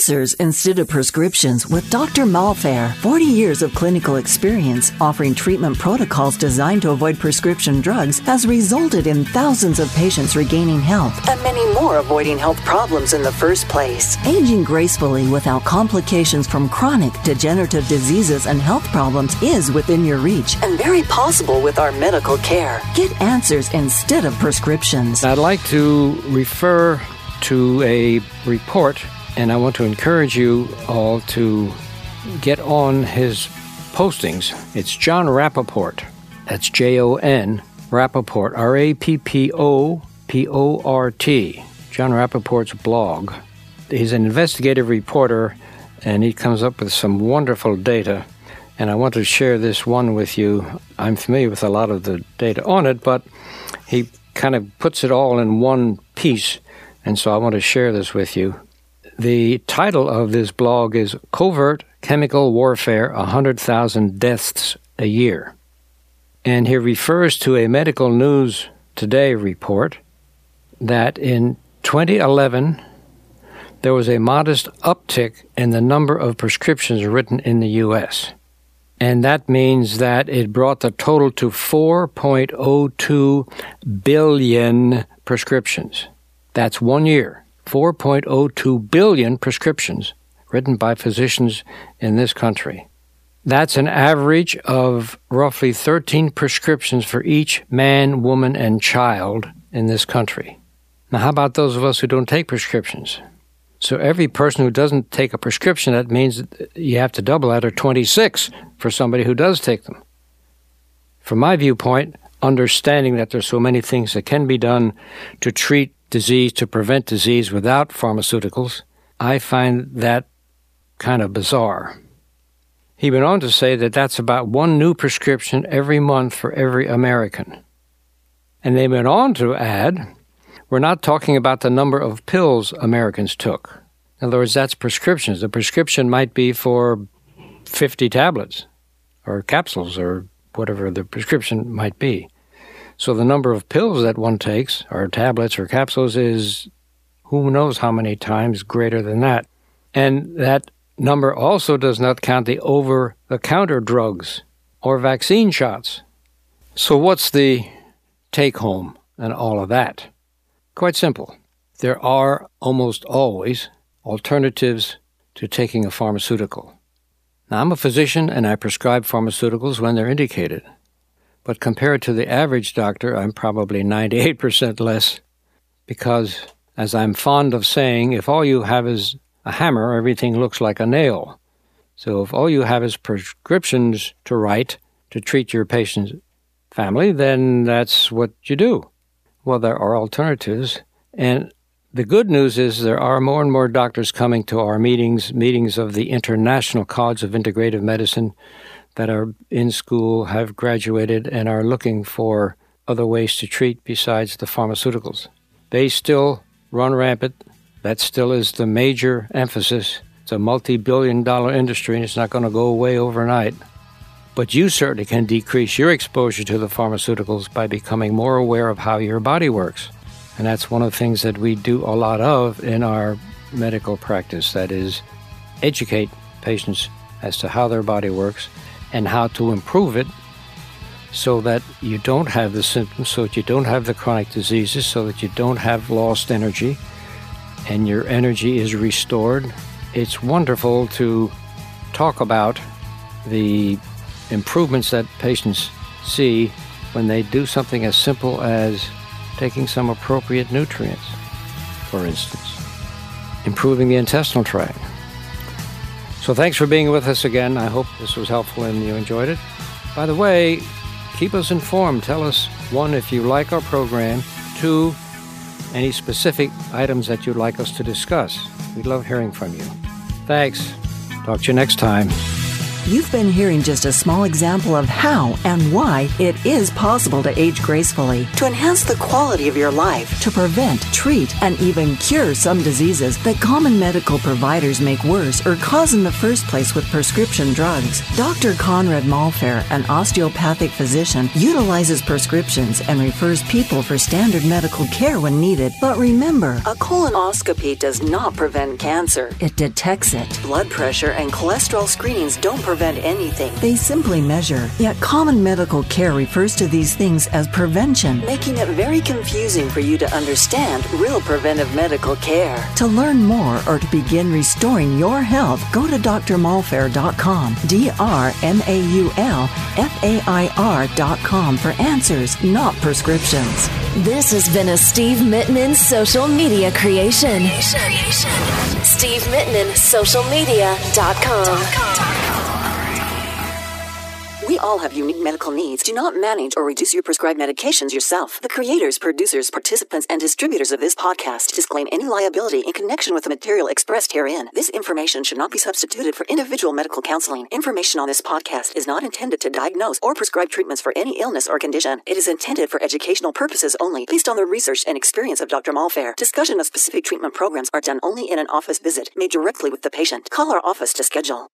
answers instead of prescriptions with Dr. Maulfair. 40 years of clinical experience offering treatment protocols designed to avoid prescription drugs has resulted in thousands of patients regaining health and many more avoiding health problems in the first place. Aging gracefully without complications from chronic degenerative diseases and health problems is within your reach and very possible with our medical care. Get answers instead of prescriptions. I'd like to refer to a report, and I want to encourage you all to get on his postings. It's Jon Rappoport. That's J O N, Rappoport, R A P P O P O R T. Jon Rappoport's blog. He's an investigative reporter, and he comes up with some wonderful data. And I want to share this one with you. I'm familiar with a lot of the data on it, but he kind of puts it all in one piece and so I want to share this with you. The title of this blog is Covert Chemical Warfare 100,000 Deaths a Year. And he refers to a Medical News Today report that in 2011 there was a modest uptick in the number of prescriptions written in the U.S. And that means that it brought the total to 4.02 billion prescriptions. That's one year. 4.02 billion prescriptions written by physicians in this country. That's an average of roughly 13 prescriptions for each man, woman, and child in this country. Now, how about those of us who don't take prescriptions? So, every person who doesn't take a prescription, that means you have to double that or 26 for somebody who does take them. From my viewpoint, understanding that there's so many things that can be done to treat disease to prevent disease without pharmaceuticals, I find that kind of bizarre. He went on to say that that's about one new prescription every month for every American. And they went on to add, we're not talking about the number of pills Americans took. In other words, that's prescriptions. The prescription might be for 50 tablets or capsules or whatever the prescription might be. So the number of pills that one takes, or tablets or capsules, is who knows how many times greater than that. And that number also does not count the over the counter drugs or vaccine shots. So, what's the take home and all of that? Quite simple. There are almost always alternatives to taking a pharmaceutical. Now, I'm a physician and I prescribe pharmaceuticals when they're indicated. But compared to the average doctor, I'm probably 98% less because, as I'm fond of saying, if all you have is a hammer, everything looks like a nail. So if all you have is prescriptions to write to treat your patient's family, then that's what you do. Well, there are alternatives. And the good news is there are more and more doctors coming to our meetings, meetings of the International College of Integrative Medicine, that are in school, have graduated, and are looking for other ways to treat besides the pharmaceuticals. They still run rampant. That still is the major emphasis. It's a multi billion dollar industry and it's not going to go away overnight. But you certainly can decrease your exposure to the pharmaceuticals by becoming more aware of how your body works. And that's one of the things that we do a lot of in our medical practice that is, educate patients as to how their body works and how to improve it so that you don't have the symptoms, so that you don't have the chronic diseases, so that you don't have lost energy and your energy is restored. It's wonderful to talk about the improvements that patients see when they do something as simple as taking some appropriate nutrients, for instance, improving the intestinal tract so thanks for being with us again. I hope this was helpful and you enjoyed it. By the way, keep us informed. Tell us, one, if you like our program, two, any specific items that you'd like us to discuss. We'd love hearing from you. Thanks. Talk to you next time. You've been hearing just a small example of how and why it is possible to age gracefully, to enhance the quality of your life, to prevent, treat, and even cure some diseases that common medical providers make worse or cause in the first place with prescription drugs. Dr. Conrad Maulfair, an osteopathic physician, utilizes prescriptions and refers people for standard medical care when needed. But remember, a colonoscopy does not prevent cancer. It detects it. Blood pressure and cholesterol screenings don't prevent anything. They simply measure. Yet common medical care refers to these things as prevention, making it very confusing for you to understand real preventive medical care. To learn more or to begin restoring your health, go to drmaulfair.com. D R M A U L F A I R.com for answers, not prescriptions. This has been a Steve Mittman social media creation. Steve Mittman, socialmedia.com. We all have unique medical needs. Do not manage or reduce your prescribed medications yourself. The creators, producers, participants, and distributors of this podcast disclaim any liability in connection with the material expressed herein. This information should not be substituted for individual medical counseling. Information on this podcast is not intended to diagnose or prescribe treatments for any illness or condition. It is intended for educational purposes only, based on the research and experience of Dr. Maulfair. Discussion of specific treatment programs are done only in an office visit made directly with the patient. Call our office to schedule.